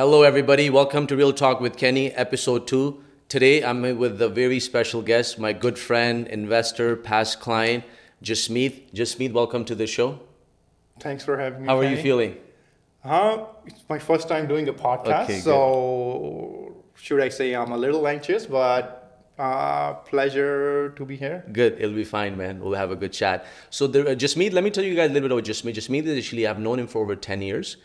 Hello, everybody. Welcome to Real Talk with Kenny, episode two. Today, I'm with a very special guest, my good friend, investor, past client, Jasmeet. Jasmeet, welcome to the show. Thanks for having me. How are Kenny. you feeling? Uh, it's my first time doing a podcast, Okay, good. so should I say I'm a little anxious, but uh, pleasure to be here. Good. It'll be fine, man. We'll have a good chat. So, the, uh, Jasmeet, let me tell you guys a little bit about Jasmeet. Jasmeet is actually, I've known him for over 10 years.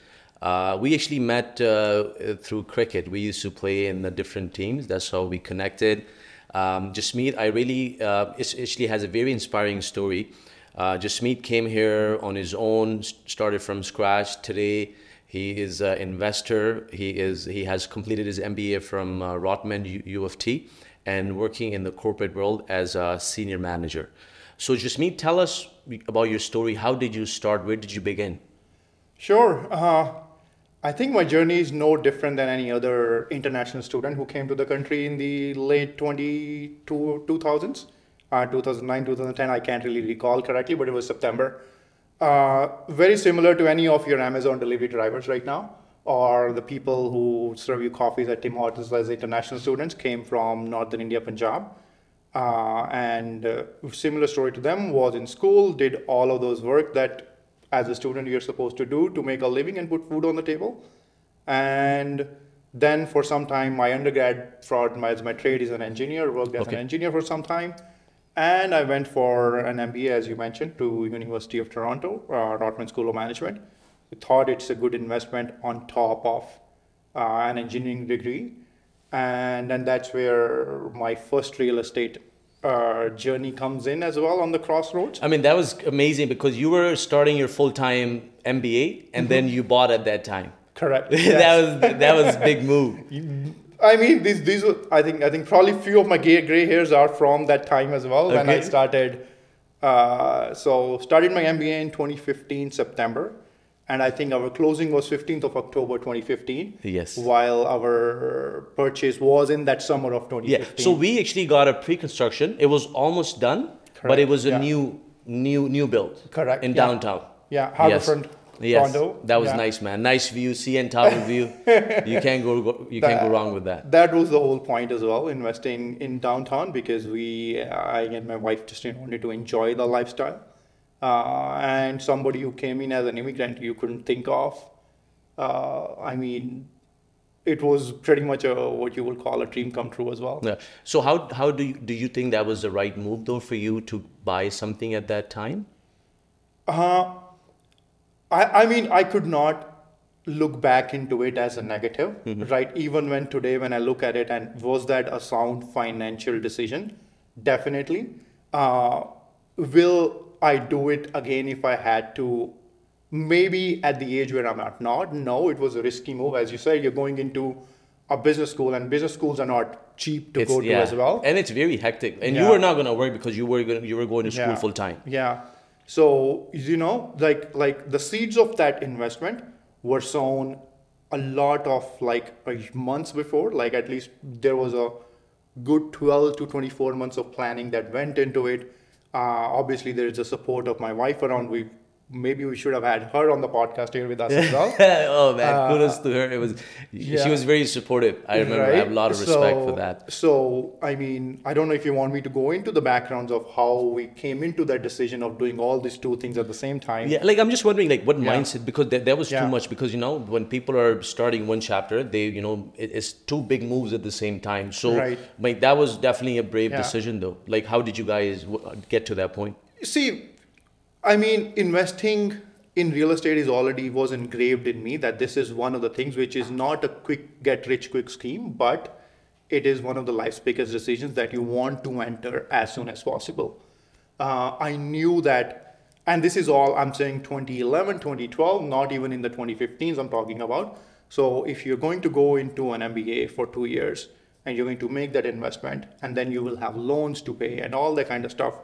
Uh, we actually met uh, through cricket. We used to play in the different teams. That's how we connected. Um, Jasmeet, I really, uh, actually has a very inspiring story. Uh, Jasmeet came here on his own, started from scratch. Today, he is an investor. He is he has completed his MBA from uh, Rotman U, U of T and working in the corporate world as a senior manager. So, Jasmeet, tell us about your story. How did you start? Where did you begin? Sure. Uh, I think my journey is no different than any other international student who came to the country in the late 22, 2000s, uh, 2009, 2010. I can't really recall correctly, but it was September. Uh, very similar to any of your Amazon delivery drivers right now, or the people who serve you coffees at Tim Hortons as international students came from Northern India, Punjab. Uh, and uh, similar story to them was in school, did all of those work that as a student you're supposed to do to make a living and put food on the table. And then for some time, my undergrad for my, as my trade is an engineer, worked as Okay. an engineer for some time. And I went for an MBA, as you mentioned, to University of Toronto, uh, Rotman School of Management. We thought it's a good investment on top of uh, an engineering degree. And then that's where my first real estate uh, journey comes in as well on the crossroads. I mean, that was amazing because you were starting your full time MBA and then you bought at that time. Correct. that was that was big move. I mean, these these were, I think I think probably few of my gray, gray hairs are from that time as well when I started. Uh, so started my MBA in 2015 September, and I think our closing was 15th of October 2015. Yes. While our purchase was in that summer of 2015. Yeah. So we actually got a pre-construction. It was almost done, Correct. but it was a yeah. new new new build. Correct, In yeah. downtown. yeah, Yes. Harbourfront Yes, condo. that was yeah. nice, man. Nice view, CN Tower view. You can't go, go you can't go wrong with that. That was the whole point as well, investing in downtown because we, I and my wife just wanted to enjoy the lifestyle. Uh, and somebody who came in as an immigrant you couldn't think of. Uh, I mean, it was pretty much a what you would call a dream come true as well. Yeah. So how how do you, do you think that was the right move though for you to buy something at that time? Uh, I, I mean, I could not look back into it as a negative, right? Even when today, when I look at it, and was that a sound financial decision? Definitely. Uh, will I do it again if I had to? Maybe at the age where I'm at not. No, it was a risky move. As you said, you're going into a business school, and business schools are not cheap to go to as well. and it's very hectic. And you were not going to work because you were going you were going to school Yeah. full time. Yeah. So you know, like like the seeds of that investment were sown a lot of like a months before. Like at least there was a good twelve to twenty four months of planning that went into it. Uh, obviously, there is the support of my wife around. We maybe we should have had her on the podcast here with us as well. oh man, uh, kudos to her. It was she was very supportive. I remember. I have a lot of respect for that. So, I mean, I don't know if you want me to go into the backgrounds of how we came into that decision of doing all these two things at the same time. Yeah, like I'm just wondering, like what Yeah. mindset? Because that, there was too much. Because you know, when people are starting one chapter, they, you know, it, it's two big moves at the same time. So, Right. like that was definitely a brave Yeah. decision, though. Like, how did you guys w- get to that point? See, I mean, investing in real estate is already was engraved in me that this is one of the things which is not a quick get rich quick scheme, but it is one of the life's biggest decisions that you want to enter as soon as possible. Uh, I knew that, and this is all I'm saying 2011, 2012, not even in the 2015s I'm talking about. So if you're going to go into an MBA for two years and you're going to make that investment, and then you will have loans to pay and all that kind of stuff,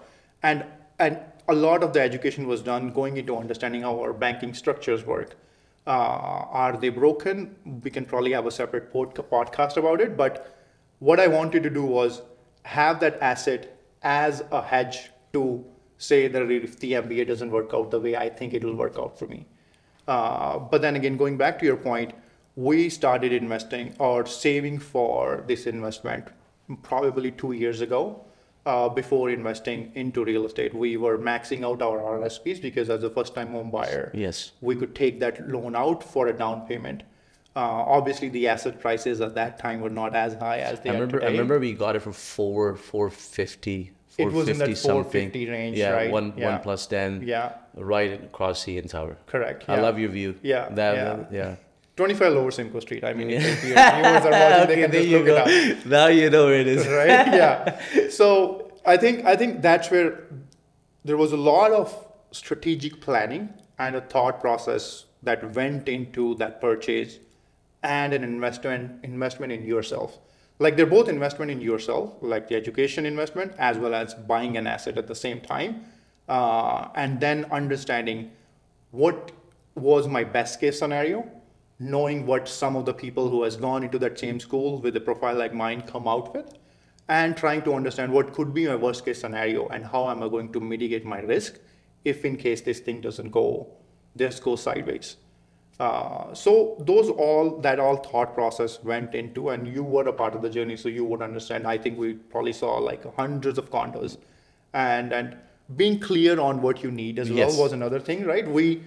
and and a lot of the education was done going into understanding how our banking structures work. Uh, are they broken? We can probably have a separate pod- podcast about it. But what I wanted to do was have that asset as a hedge to say that if the MBA doesn't work out the way I think it will work out for me. Uh, but then again, going back to your point, we started investing or saving for this investment probably two years ago. Uh, before investing into real estate, we were maxing out our RSPs because as a first-time home buyer, Yes. we could take that loan out for a down payment. Uh, obviously, the asset prices at that time were not as high as they I are remember. today. I remember we got it for four, four fifty. It was in that something. 450 range, yeah, right? one Yeah. one plus ten. Yeah, Right across CN Tower. correct. I love your view. Yeah, That, yeah. that- yeah. 25 Lower Simcoe Street. I mean, Yeah. if your viewers are watching, they can just look go. it up. Now you know where it is. right yeah so i think i think that's where there was a lot of strategic planning and a thought process that went into that purchase and an investment investment in yourself like they're both investment in yourself like the education investment as well as buying an asset at the same time uh, and then understanding what was my best case scenario knowing what some of the people who has gone into that same school with a profile like mine come out with and trying to understand what could be my worst case scenario and how am i going to mitigate my risk if in case this thing doesn't go this goes sideways. Uh, so those all that all thought process went into and you were a part of the journey so you would understand. I think we probably saw like hundreds of condos and and being clear on what you need as Yes. well was another thing right? We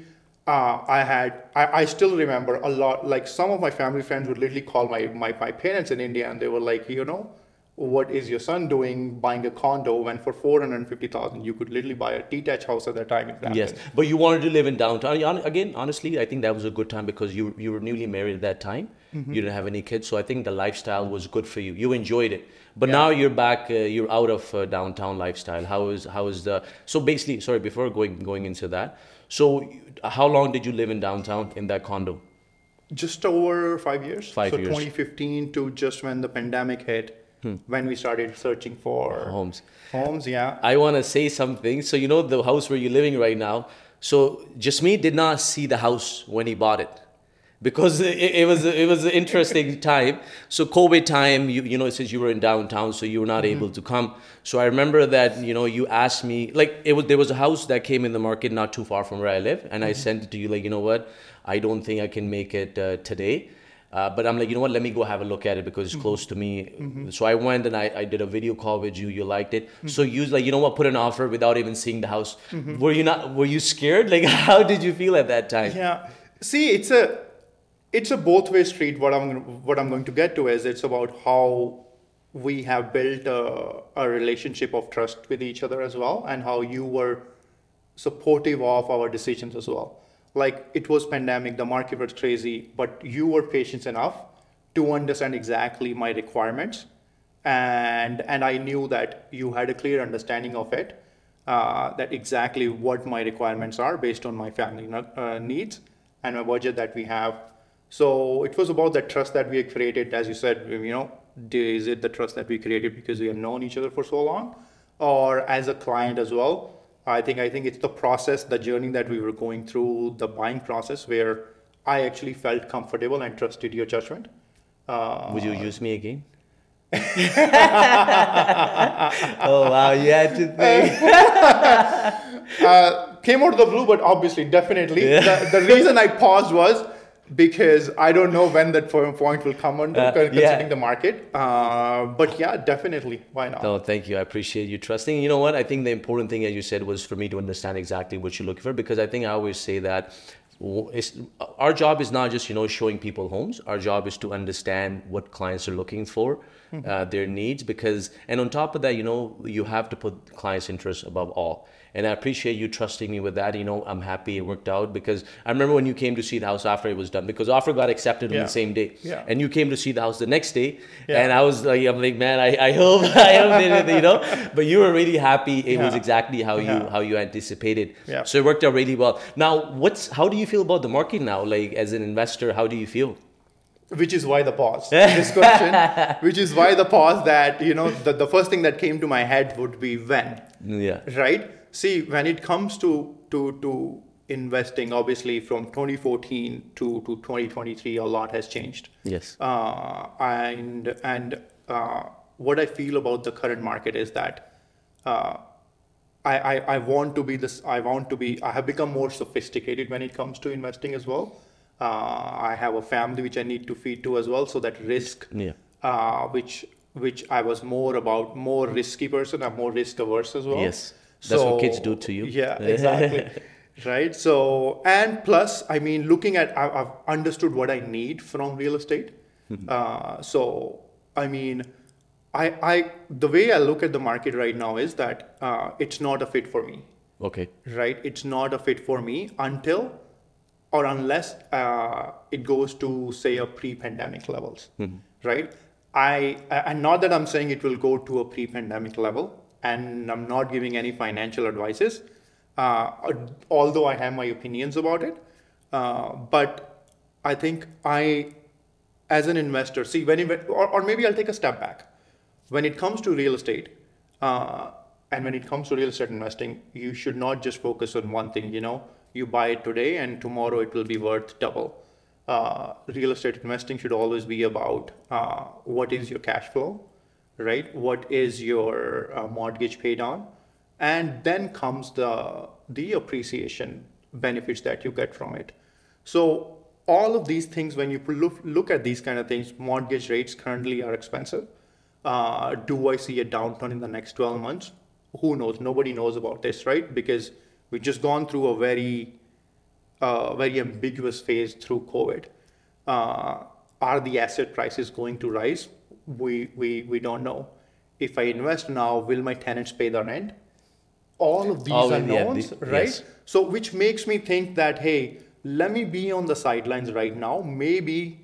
uh, i had I, I still remember a lot like some of my family friends would literally call my, my my parents in india and they were like you know what is your son doing buying a condo when for 450000 you could literally buy a detached house at that time. Yes, but you wanted to live in downtown. Again, honestly, I think that was a good time because you you were newly married at that time. Mm-hmm. You didn't have any kids, so I think the lifestyle was good for you. You enjoyed it. But now you're back. Uh, you're out of uh, downtown lifestyle. How is how is the so basically? Sorry, before going going into that. So, how long did you live in downtown in that condo? just over five years Five so years. 2015 to just when the pandemic hit hmm. when we started searching for Homes. homes yeah I want to say something. So you know the house where you're living right now. So Jasmeet did not see the house when he bought it, because it, it was it was an interesting time. So COVID time, you you know since you were in downtown, so you were not able mm-hmm. to come. So I remember that you know you asked me like it was there was a house that came in the market not too far from where I live, and I mm-hmm. sent it to you like you know what I don't think I can make it uh, today. Uh, but I'm like, you know what? Let me go have a look at it because it's close mm-hmm. to me. So I went and I, I did a video call with you. You liked it. So you like, you know what? Put an offer without even seeing the house. Were you not? Were you scared? Like, how did you feel at that time? Yeah. See, it's a it's a both way street. What I'm what I'm going to get to is it's about how we have built a, a relationship of trust with each other as well, and how you were supportive of our decisions as well. Like it was pandemic, the market was crazy, but you were patient enough to understand exactly my requirements, and and I knew that you had a clear understanding of it, uh, that exactly what my requirements are based on my family uh, needs and my budget that we have. So it was about that trust that we had created, as you said. You know, is it the trust that we created because we have known each other for so long, or as a client as well? I think I think it's the process, the journey that we were going through, the buying process, where I actually felt comfortable and trusted your judgment. Uh, Would you use me again? oh wow, you had to think. uh, came out of the blue, but obviously, definitely. The, the reason I paused was because I don't know when that po- point will come on, Uh, considering yeah. the market. Uh, but yeah, definitely. Why not? No, thank you. I appreciate you trusting. You know what? I think the important thing, as you said, was for me to understand exactly what you're looking for because I think I always say that our job is not just you know showing people homes. Our job is to understand what clients are looking for, uh, their needs. Because and on top of that, you know, you have to put clients' interests above all. And I appreciate you trusting me with that. You know, I'm happy it worked out because I remember when you came to see the house after it was done because offer got accepted on the same day, Yeah. and you came to see the house the next day, Yeah. and I was like, I'm like, man, I, I hope I hope they you know. But you were really happy. It was exactly how you Yeah. how you anticipated. Yeah. So it worked out really well. Now, what's how do you feel about the market now? Like as an investor, how do you feel? Which is why the pause. this question, which is why the pause that, you know, the, the first thing that came to my head would be when. Yeah. right see when it comes to to to investing obviously from 2014 to to 2023 a lot has changed Yes. uh, and and uh, what i feel about the current market is that uh, I, I, I want to be this i want to be i have become more sophisticated when it comes to investing as well Uh, I have a family which I need to feed to as well. So that risk, Yeah. uh, which which I was more about more risky person. I'm more risk averse as well. Yes. That's what kids do to you. Yeah, exactly. right. So and plus, I mean, looking at I, I've understood what I need from real estate. Mm-hmm. Uh, so I mean, I I the way I look at the market right now is that uh, it's not a fit for me Okay. right? It's not a fit for me until or unless uh, it goes to say a pre-pandemic levels, right? I and not that I'm saying it will go to a pre-pandemic level, and I'm not giving any financial advices, uh, although I have my opinions about it. Uh, but I think I, as an investor, see when it, or, or maybe I'll take a step back. When it comes to real estate, uh, and when it comes to real estate investing, you should not just focus on one thing. You know, you buy it today, and tomorrow it will be worth double. Uh, real estate investing should always be about uh, what is your cash flow, right? What is your uh, mortgage paid on, and then comes the the appreciation benefits that you get from it. So all of these things, when you look, look at these kind of things, mortgage rates currently are expensive. Uh, do I see a downturn in the next 12 months? Who knows? Nobody knows about this, right? Because we've just gone through a very, uh, very ambiguous phase through COVID. Uh, are the asset prices going to rise? We, we, we don't know. If I invest now, will my tenants pay the rent? All of these All are unknowns, the- right? yes. So, which makes me think that, hey, let me be on the sidelines right now. Maybe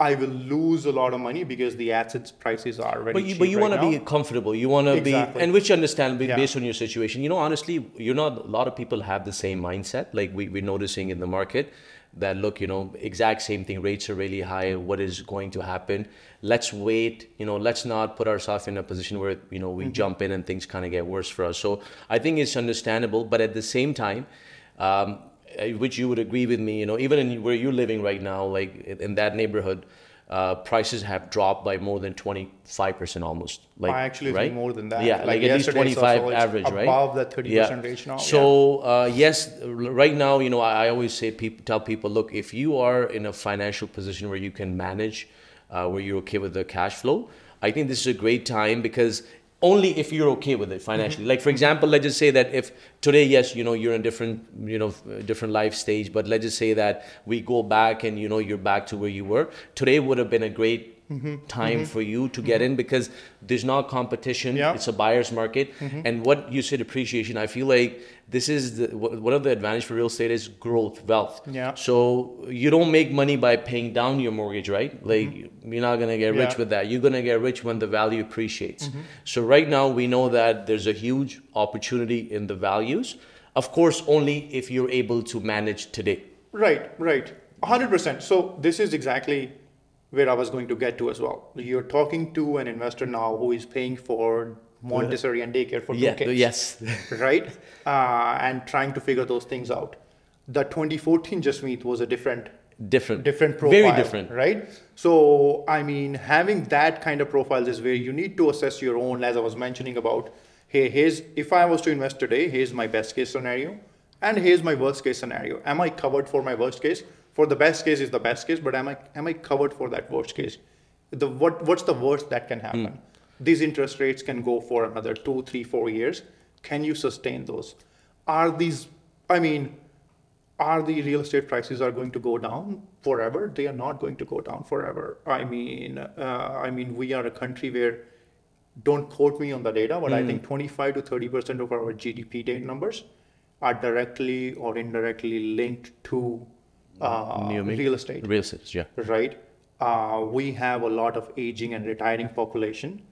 I will lose a lot of money because the assets prices are very But you, cheap but you right want to be comfortable. You want to Exactly. be, and which you understand Yeah. based on your situation. You know, honestly, you know, a lot of people have the same mindset. Like we, we're noticing in the market that look, you know, exact same thing. Rates are really high. What is going to happen? Let's wait. You know, let's not put ourselves in a position where you know we Mm-hmm. jump in and things kind of get worse for us. So I think it's understandable, but at the same time. Um, which you would agree with me, you know, even in where you're living right now, like in that neighborhood, uh, prices have dropped by more than 25% almost. Like, actually right? more than that. Yeah, Like like, at least yesterday I saw 25 it's average, right? above that 30% range now, So, uh, yes, right now, you know, I, I always say, people, tell people, look, if you are in a financial position where you can manage, uh, where you're okay with the cash flow, I think this is a great time because only if you're okay with it financially. Mm-hmm. Like for example, let's just say that if today, yes, you know, you're in different, you know, different life stage, but let's just say that we go back and you know you're back to where you were. Today would have been a great Mm-hmm. time mm-hmm. for you to get in because there's not competition. It's a buyer's market, mm-hmm. and what you said appreciation. I feel like this is the, one of the advantage for real estate is growth, wealth. Yeah. So you don't make money by paying down your mortgage, right? Like you're not gonna get rich Mm-hmm. Yeah. with that. You're gonna get rich when the value appreciates. So right now we know that there's a huge opportunity in the values. Of course, only if you're able to manage today. Right, right. 100%. So, this is exactly where I was going to get to as well. You're talking to an investor now who is paying for Montessori and daycare for two Yeah. kids. Yes. right? Uh, and trying to figure those things out. The 2014 Jasmeet was a different different. different profile. Very different. Right? So, I mean, having that kind of profile is where you need to assess your own, as I was mentioning about, hey, here's, if I was to invest today, here's my best case scenario, and here's my worst case scenario. Am I covered for my worst case? For the best case is the best case, but am I, am I covered for that worst case? The, what, what's the worst that can happen? These interest rates can go for another two, three, four years. Can you sustain those? Are these, I mean, are the real estate prices are going to go down forever they are not going to go down forever i mean uh, i mean we are a country where don't quote me on the data but i think 25 to 30 percent of our gdp data numbers are directly or indirectly linked to uh, real estate Real estate, yeah. right? Uh, we have a lot of aging and retiring population,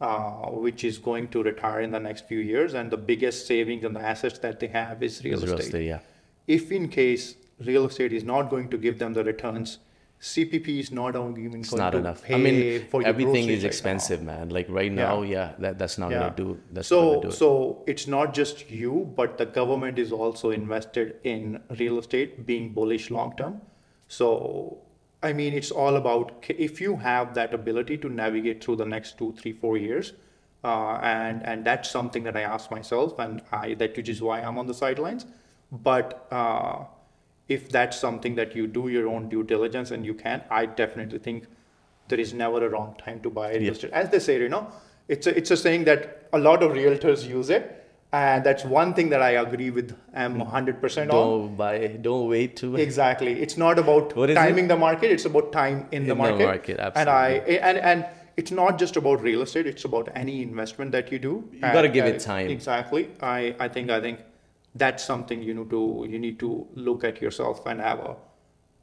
uh, which is going to retire in the next few years, and the biggest savings and the assets that they have is real, It's estate. real estate, yeah. If in case real estate is not going to give them the returns, CPP is not even It's not enough. I mean, for everything is right expensive, man. Like right now, yeah, that, that's not Yeah. gonna do. That's so not gonna do it. so it's not just you, but the government is also invested in real estate, being bullish long term. So I mean, it's all about if you have that ability to navigate through the next two, three, four years, uh, and and that's something that I ask myself, and I that which is why I'm on the sidelines. But uh, if that's something that you do your own due diligence and you can, I definitely think there is never a wrong time to buy real estate. As they say, you know, it's a, it's a saying that a lot of realtors use it. And that's one thing that I agree with. I'm 100% on. Don't buy. Don't wait too. Exactly. It's not about timing the market. It's about time in, the In the market. market, And I and and it's not just about real estate. It's about any investment that you do. You gotta give uh, it time. Exactly. I I think I think that's something you need to you need to look at yourself and have a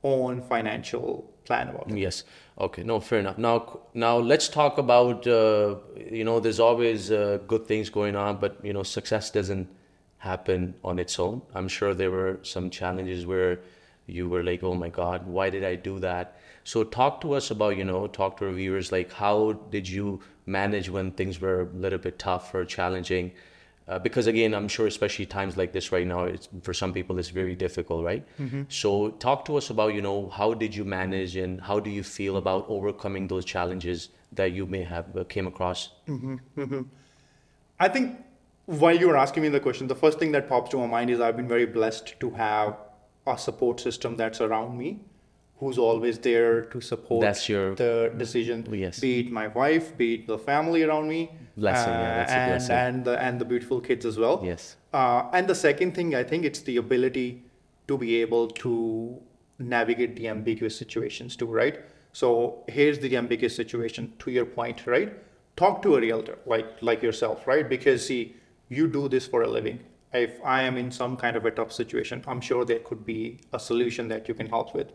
own financial plan about it. Yes. Okay. No, fair enough. Now, now let's talk about. Uh, you know, there's always uh, good things going on, but you know, success doesn't happen on its own. I'm sure there were some challenges where you were like, "Oh my God, why did I do that?" So, talk to us about. You know, talk to our viewers. Like, how did you manage when things were a little bit tough or challenging? Uh, because again, I'm sure, especially times like this right now, it's for some people it's very difficult, right? So, talk to us about you know how did you manage and how do you feel about overcoming those challenges that you may have uh, came across? I think while you were asking me the question, the first thing that pops to my mind is I've been very blessed to have a support system that's around me, who's always there to support That's your- the decision. Yes. Be it my wife, be it the family around me, Blessing, yeah, that's a and blessing. and the and the beautiful kids as well. Yes. Uh, and the second thing, I think it's the ability to be able to navigate the ambiguous situations too, right? So here's the ambiguous situation to your point, right? Talk to a realtor like like yourself, right? Because see, you do this for a living. If I am in some kind of a tough situation, I'm sure there could be a solution that you can help with,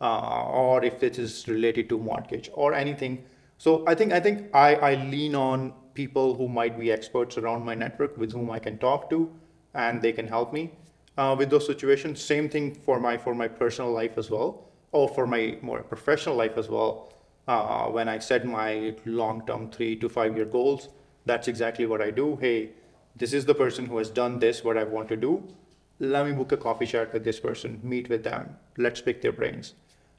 uh, or if it is related to mortgage or anything. So I think I think I, I lean on people who might be experts around my network with whom I can talk to, and they can help me uh, with those situations. Same thing for my for my personal life as well, or for my more professional life as well. Uh, when I set my long-term three to five-year goals, that's exactly what I do. Hey, this is the person who has done this. What I want to do. Let me book a coffee chat with this person. Meet with them. Let's pick their brains.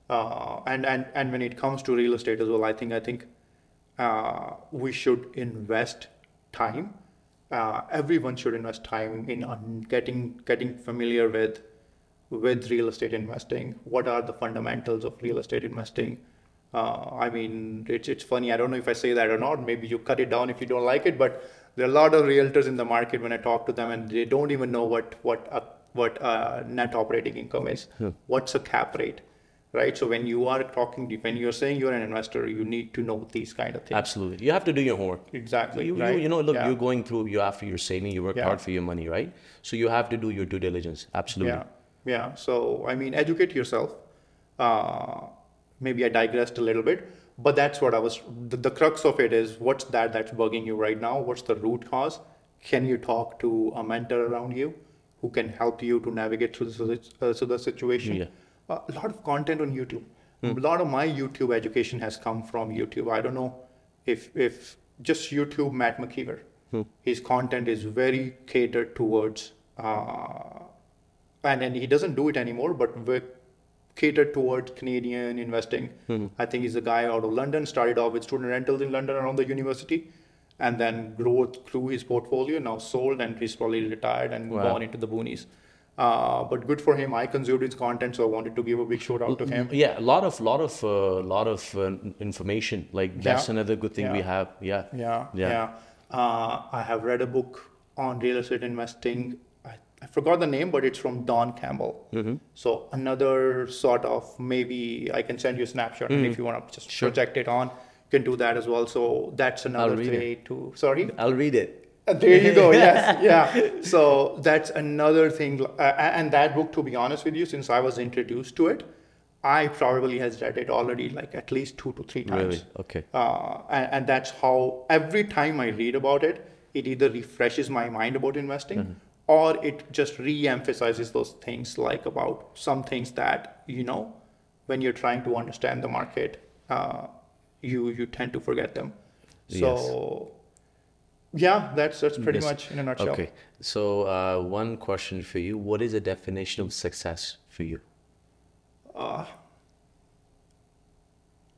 Uh, and and and when it comes to real estate as well, I think I think uh, we should invest time. Uh, everyone should invest time in getting getting familiar with with real estate investing. What are the fundamentals of real estate investing? Uh, I mean, it's it's funny. I don't know if I say that or not. Maybe you cut it down if you don't like it. But there are a lot of realtors in the market when I talk to them, and they don't even know what what a, what uh, net operating income is. What's a cap rate? Right. So when you are talking, when you're saying you're an investor, you need to know these kind of things. Absolutely, you have to do your homework. Exactly. You, right? you, you know, look, Yeah. you're going through. You after you're saving, you work Yeah. hard for your money, right? So you have to do your due diligence. Absolutely. Yeah, yeah. So I mean, educate yourself. Uh, maybe I digressed a little bit, but that's what I was. The, the crux of it is what's that that's bugging you right now? What's the root cause? Can you talk to a mentor around you who can help you to navigate through the, uh, through the situation? Yeah. A lot of content on YouTube. Hmm. A lot of my YouTube education has come from YouTube. I don't know if if just YouTube Matt McKeever. Hmm. His content is very catered towards, uh, and and he doesn't do it anymore, but catered towards Canadian investing. Hmm. I think he's a guy out of London. Started off with student rentals in London around the university, and then grew through his portfolio. Now sold, and he's probably retired and Wow. gone into the boonies. Uh, but good for him. I consumed his content, so I wanted to give a big shout out to him. Yeah, a lot of, lot of, uh, lot of uh, information. Like that's Yeah. another good thing we have. Yeah. Yeah, Yeah. yeah. Uh, I have read a book on real estate investing. I, I forgot the name, but it's from Don Campbell. Mm-hmm. So another sort of maybe I can send you a snapshot, and if you want to just Mm-hmm. Sure. project it on, you can do that as well. So that's another way to. Sorry. I'll read it. There you go. Yes, yeah. So that's another thing, uh, and that book, to be honest with you, since I was introduced to it, I probably has read it already like at least two to three times. Really? Okay. Uh, and, and that's how every time I read about it, it either refreshes my mind about investing Mm-hmm. or it just re-emphasizes those things like about some things that you know when you're trying to understand the market uh, you you tend to forget them so yeah that's that's pretty Yes. much in a nutshell Okay. So uh, one question for you: What is the definition of success for you?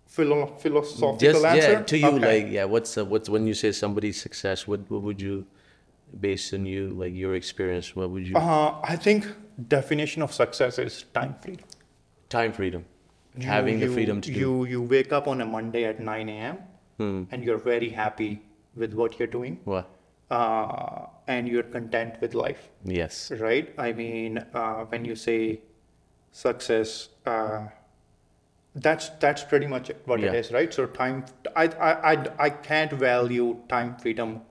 Philo- philosophical Just answer yeah, to you, Okay. like yeah. What's uh, what's when you say somebody's success? What what would you, based on you like your experience, what would you? Uh, I think definition of success is time freedom. Time freedom. You- Having the freedom to do. You you wake up on a Monday at 9 a.m. Hmm. and you're very happy with what you're doing, What? uh, and you're content with life, Yes. right? I mean, uh, when you say success, uh, that's that's pretty much what it Yeah. is, right? So time, I, I I I can't value time freedom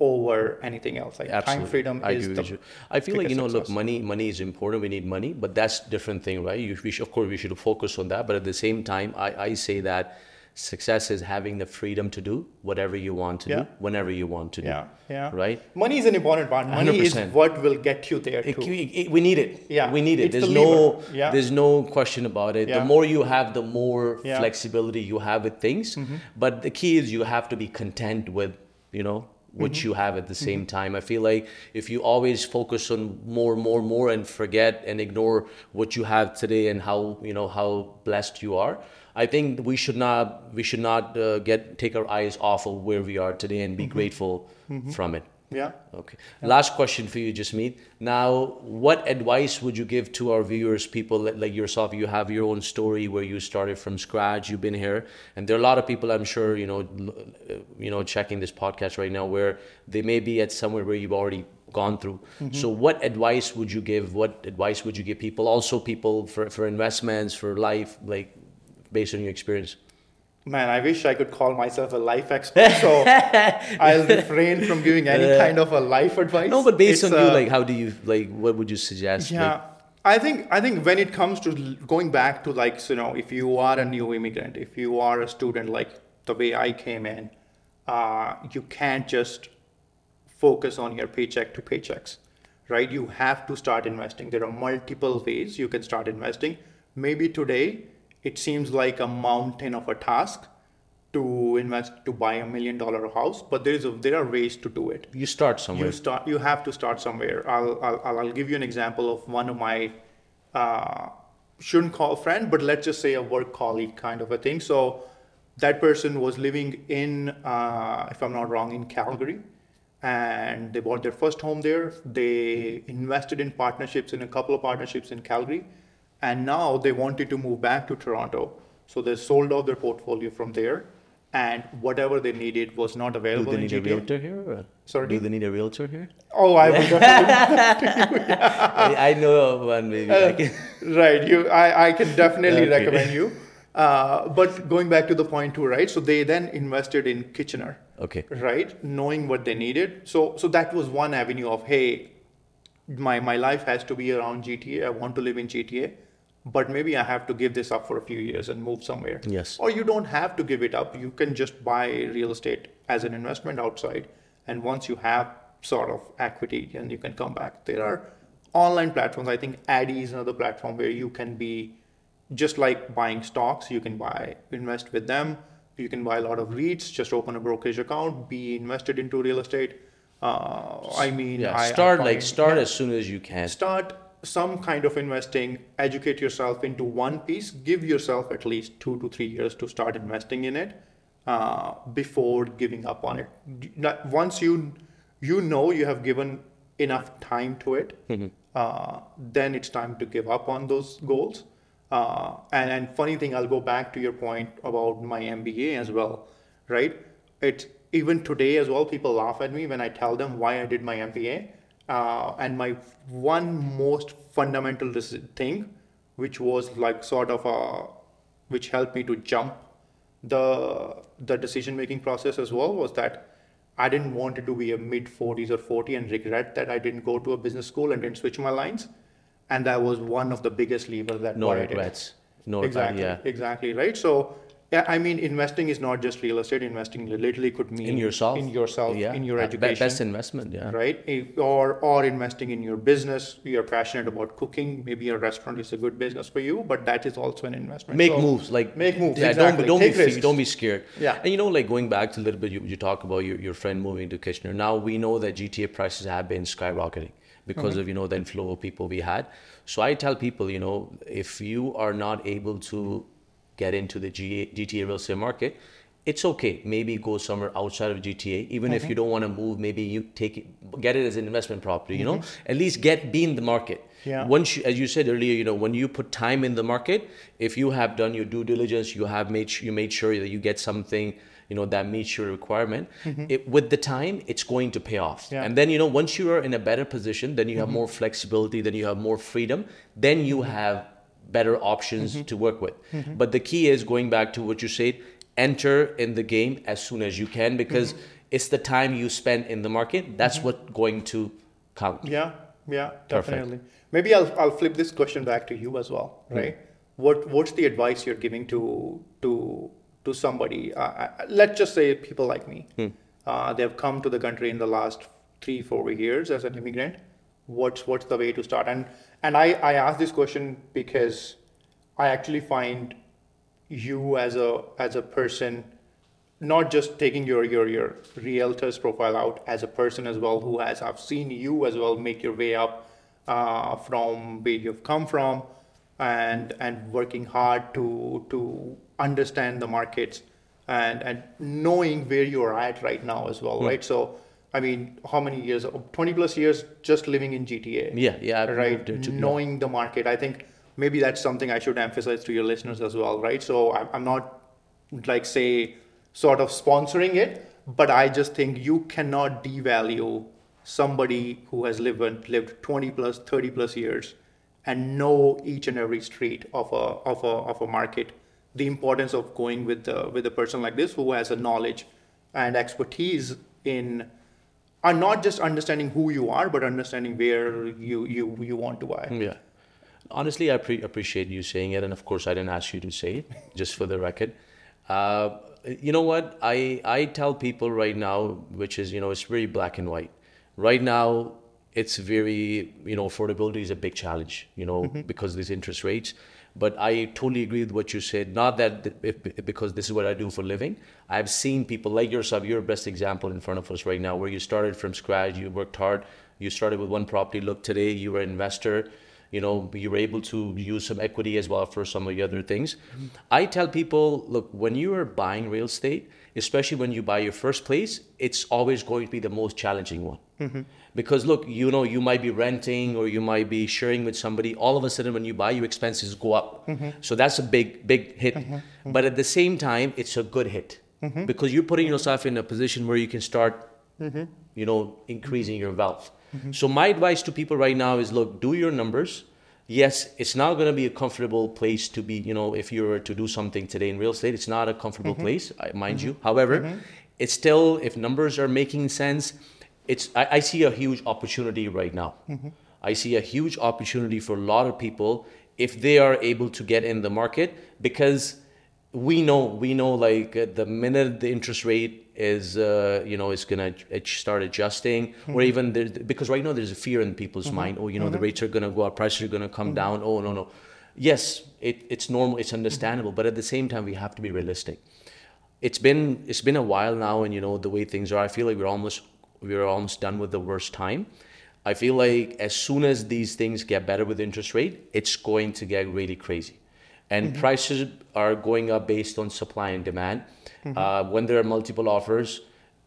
over anything else. Like time freedom I is the. I feel like you know, look, money, money is important. We need money, but that's different thing, right? You, we should, of course, we should focus on that. But at the same time, I, I say that success is having the freedom to do whatever you want to Yeah. do, whenever you want to do. Yeah, yeah. Right. Money is an important part. Money is 100%. what will get you there It, too. it- we need it. Yeah, we need it. it's There's the no. Yeah. there's no question about it. Yeah. The more you have, the more Yeah. Mm-hmm. flexibility you have with things. Mhm. But the key is you have to be content with, you know, what Mm-hmm. you have at the same time. I feel like if you always focus on more, more, more, and forget and ignore what you have today and how you know how blessed you are. I think we should not we should not uh, get take our eyes off of where we are today and be Mm-hmm. grateful from it. Yeah. Okay. Last question for you, Jasmeet. Now, what advice would you give to our viewers, people like yourself? You have your own story where you started from scratch. You've been here, and there are a lot of people, I'm sure, you know, uh, you know, checking this podcast right now, where they may be at somewhere where you've already gone through. So, what advice would you give? What advice would you give people? Also, people for for investments, for life, like based on your experience. Man, I wish I could call myself a life expert, so I'll refrain from giving any kind of a life advice. No, but based It's, on you, uh, like, how do you like? What would you suggest? yeah, Like, I think I think when it comes to going back to like so, you know, if you are a new immigrant, if you are a student, like the way I came in, uh, you can't just focus on your paycheck to paychecks, right? You have to start investing. There are multiple ways you can start investing. Maybe today it seems like a mountain of a task to invest to buy a million dollar house, but there is a, there are ways to do it. You start somewhere. you start you have to start somewhere. I'll i'll, I'll- give you an example of one of my uh, shouldn't call friend but let's just say a work colleague kind of a thing. So that person was living in uh, if i'm not wrong in calgary and they bought their first home there. They invested in partnerships in a couple of partnerships in calgary and now they wanted to move back to toronto so they sold off their portfolio from there and whatever they needed was not available. Do they in need a GTA. realtor here? Or Sorry? Do they need a realtor here? Oh, I would definitely. I, I know of one maybe. Can- right. You, I, I can definitely Okay. recommend you. Uh, but going back to the point too, right? So they then invested in Kitchener, okay. right? Knowing what they needed. So, so that was one avenue of, hey, my my life has to be around GTA. I want to live in GTA, but maybe I have to give this up for a few years and move somewhere. Yes. Or you don't have to give it up. You can just buy real estate as an investment outside, and once you have sort of equity, and you can come back. There are online platforms. I think Addy is another platform where you can be just like buying stocks. You can buy invest with them. You can buy a lot of REITs. Just open a brokerage account. Be invested into real estate. Uh, I mean, Yeah. I- I start like start yeah as soon as you can. start some kind of investing educate yourself into one piece give yourself at least two to three years to start investing in it uh, before giving up on it. Once you you know you have given enough time to it uh, then it's time to give up on those goals. Uh, and, and funny thing i'll go back to your point about my mba as well right? It's even today as well people laugh at me when i tell them why i did my mba uh, and my one most fundamental thing which was like sort of a which helped me to jump the the decision making process as well was that I didn't want it to be a mid 40s or 40 and regret that I didn't go to a business school and didn't switch my lines. And that was one of the biggest levers that No regrets. No Exactly. Yeah. Exactly. Right. So, yeah, I mean, investing is not just real estate. Investing literally could mean In yourself. in yourself, Yeah. in your education, Best investment. Yeah. right? Or or investing in your business. You're passionate about cooking. Maybe a restaurant is a good business for you, but that is also an investment. Make So, moves. Like make moves. Yeah. exactly. Don't don't Take be risks. don't be scared. Yeah. And you know, like going back to a little bit, you, you talk about your, your friend moving to Kitchener. Now we know that GTA prices have been skyrocketing because Mm-hmm. of you know the inflow of people we had. So I tell people, you know, if you are not able to get into the GA, GTA real estate market, it's okay. Maybe go somewhere outside of GTA. Even if you don't want to move, maybe you take it, get it as an investment property. You know, mm-hmm. at least get be in the market. Yeah. Once, you, as you said earlier, you know, when you put time in the market, if you have done your due diligence, you have made you made sure that you get something, you know, that meets your requirement. Mm-hmm. It, with the time, it's going to pay off. Yeah. And then you know, once you are in a better position, then you have mm-hmm. more flexibility, then you have more freedom, then you have better options to work with. But the key is going back to what you said, enter in the game as soon as you can because it's the time you spend in the market that's what going to count. Yeah, yeah, Perfect. definitely. Maybe I'll I'll flip this question back to you as well, right? What what's the advice you're giving to to to somebody? Uh, uh, let's just say people like me. Uh, they've come to the country in the last three four years as an immigrant. What's what's the way to start? And and I I ask this question because I actually find you as a as a person not just taking your your your realtor's profile out as a person as well who has I've seen you as well make your way up uh, from where you've come from and and working hard to to understand the markets and and knowing where you're at right now as well right? So I mean how many years 20 plus years just living in GTA Yeah, yeah. I've right there too, yeah. knowing the market i think maybe that's something i should emphasize to your listeners as well right so i'm, I'm not like say sort of sponsoring it but i just think you cannot devalue somebody who has lived lived 20 plus 30 plus years and know each and every street of a of a of a market the importance of going with the with a person like this who has a knowledge and expertise in are not just understanding who you are, but understanding where you you you want to buy. Yeah. Honestly, I pre- appreciate you saying it, and of course, I didn't ask you to say it, just for the record. Uh, you know what? I I tell people right now, which is you know, it's very black and white. Right now, it's very you know, affordability is a big challenge. You know, because of these interest rates. But I totally agree with what you said. Not that if, because this is what I do for a living. I've seen people like yourself. You're a best example in front of us right now, where you started from scratch. You worked hard. You started with one property. Look, today you were an investor. You know, you were able to use some equity as well for some of the other things. Mm-hmm. I tell people, look, when you are buying real estate, especially when you buy your first place, it's always going to be the most challenging one. Mm-hmm. Because look, you know, you might be renting or you might be sharing with somebody. All of a sudden, when you buy, your expenses go up. Mm-hmm. So that's a big, big hit. Mm-hmm. But at the same time, it's a good hit because you're putting yourself in a position where you can start, you know, increasing your wealth. So my advice to people right now is, look, do your numbers. Yes, it's not going to be a comfortable place to be. You know, if you were to do something today in real estate, it's not a comfortable place, I- mind you. However, it's still if numbers are making sense, it's I, I see a huge opportunity right now. Mm-hmm. I see a huge opportunity for a lot of people if they are able to get in the market because we know we know like uh, the minute the interest rate is uh, you know is gonna start adjusting or mm-hmm. even because right now there's a fear in people's mm-hmm. mind. Oh you know the rates are gonna go up prices are gonna come down. Oh no no. Yes it, it's normal it's understandable but at the same time we have to be realistic. It's been it's been a while now and you know the way things are i feel like we're almost we're almost done with the worst time. I feel like as soon as these things get better with interest rate it's going to get really crazy. And mm-hmm. prices are going up based on supply and demand. Mm-hmm. Uh, when there are multiple offers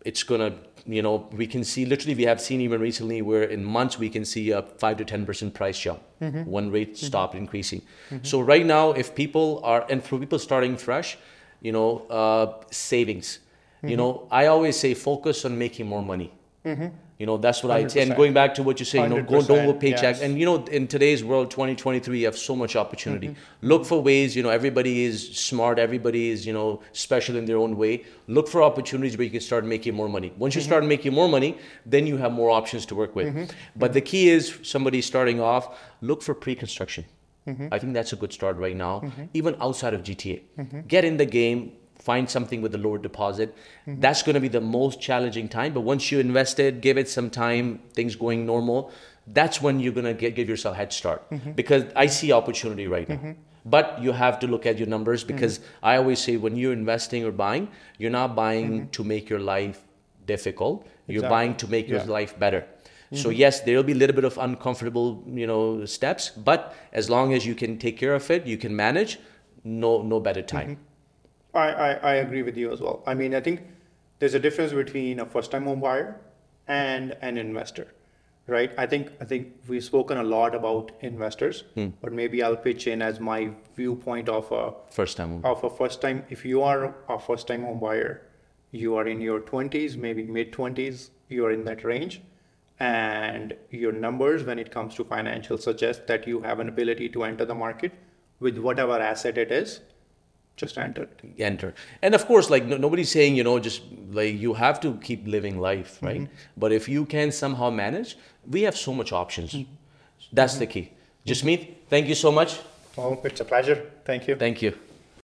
it's gonna you know we can see literally we have seen even recently where in months we can see a 5 to 10 percent price jump. Mm-hmm. When rates stop increasing. So right now if people are and for people starting fresh you know uh, savings. You know i always say focus on making more money you know that's what i say and going back to what you say you know go, don't go paycheck yes. and you know in today's world 2023 you have so much opportunity. Look for ways you know everybody is smart. Everybody is you know special in their own way. Look for opportunities where you can start making more money. Once you start making more money then you have more options to work with. But the key is somebody starting off look for pre-construction. I think that's a good start right now even outside of gta get in the game find something with a lower deposit. Mm-hmm. That's going to be the most challenging time but once you invested give it some time things going normal that's when you're going to get give yourself a head start. Mm-hmm. Because i see opportunity right now. Mm-hmm. But you have to look at your numbers because i always say when you're investing or buying you're not buying to make your life difficult. You're buying to make your life better. So yes there will be a little bit of uncomfortable you know steps but as long as you can take care of it you can manage no no better time I, I, I agree with you as well. I mean, I think there's a difference between a first-time home buyer and an investor, right? I think I think we've spoken a lot about investors, hmm. but maybe I'll pitch in as my viewpoint of a First time. of a first-time. If you are a first-time home buyer, you are in your 20s, maybe mid 20s, you are in that range, and your numbers when it comes to financial suggest that you have an ability to enter the market with whatever asset it is. Just enter enter and of course like no, nobody's saying you know just like you have to keep living life mm-hmm. right? But if you can somehow manage we have so much options. Mm-hmm. That's the key. Just jasmeet thank you so much. Oh, it's a pleasure. Thank you. thank you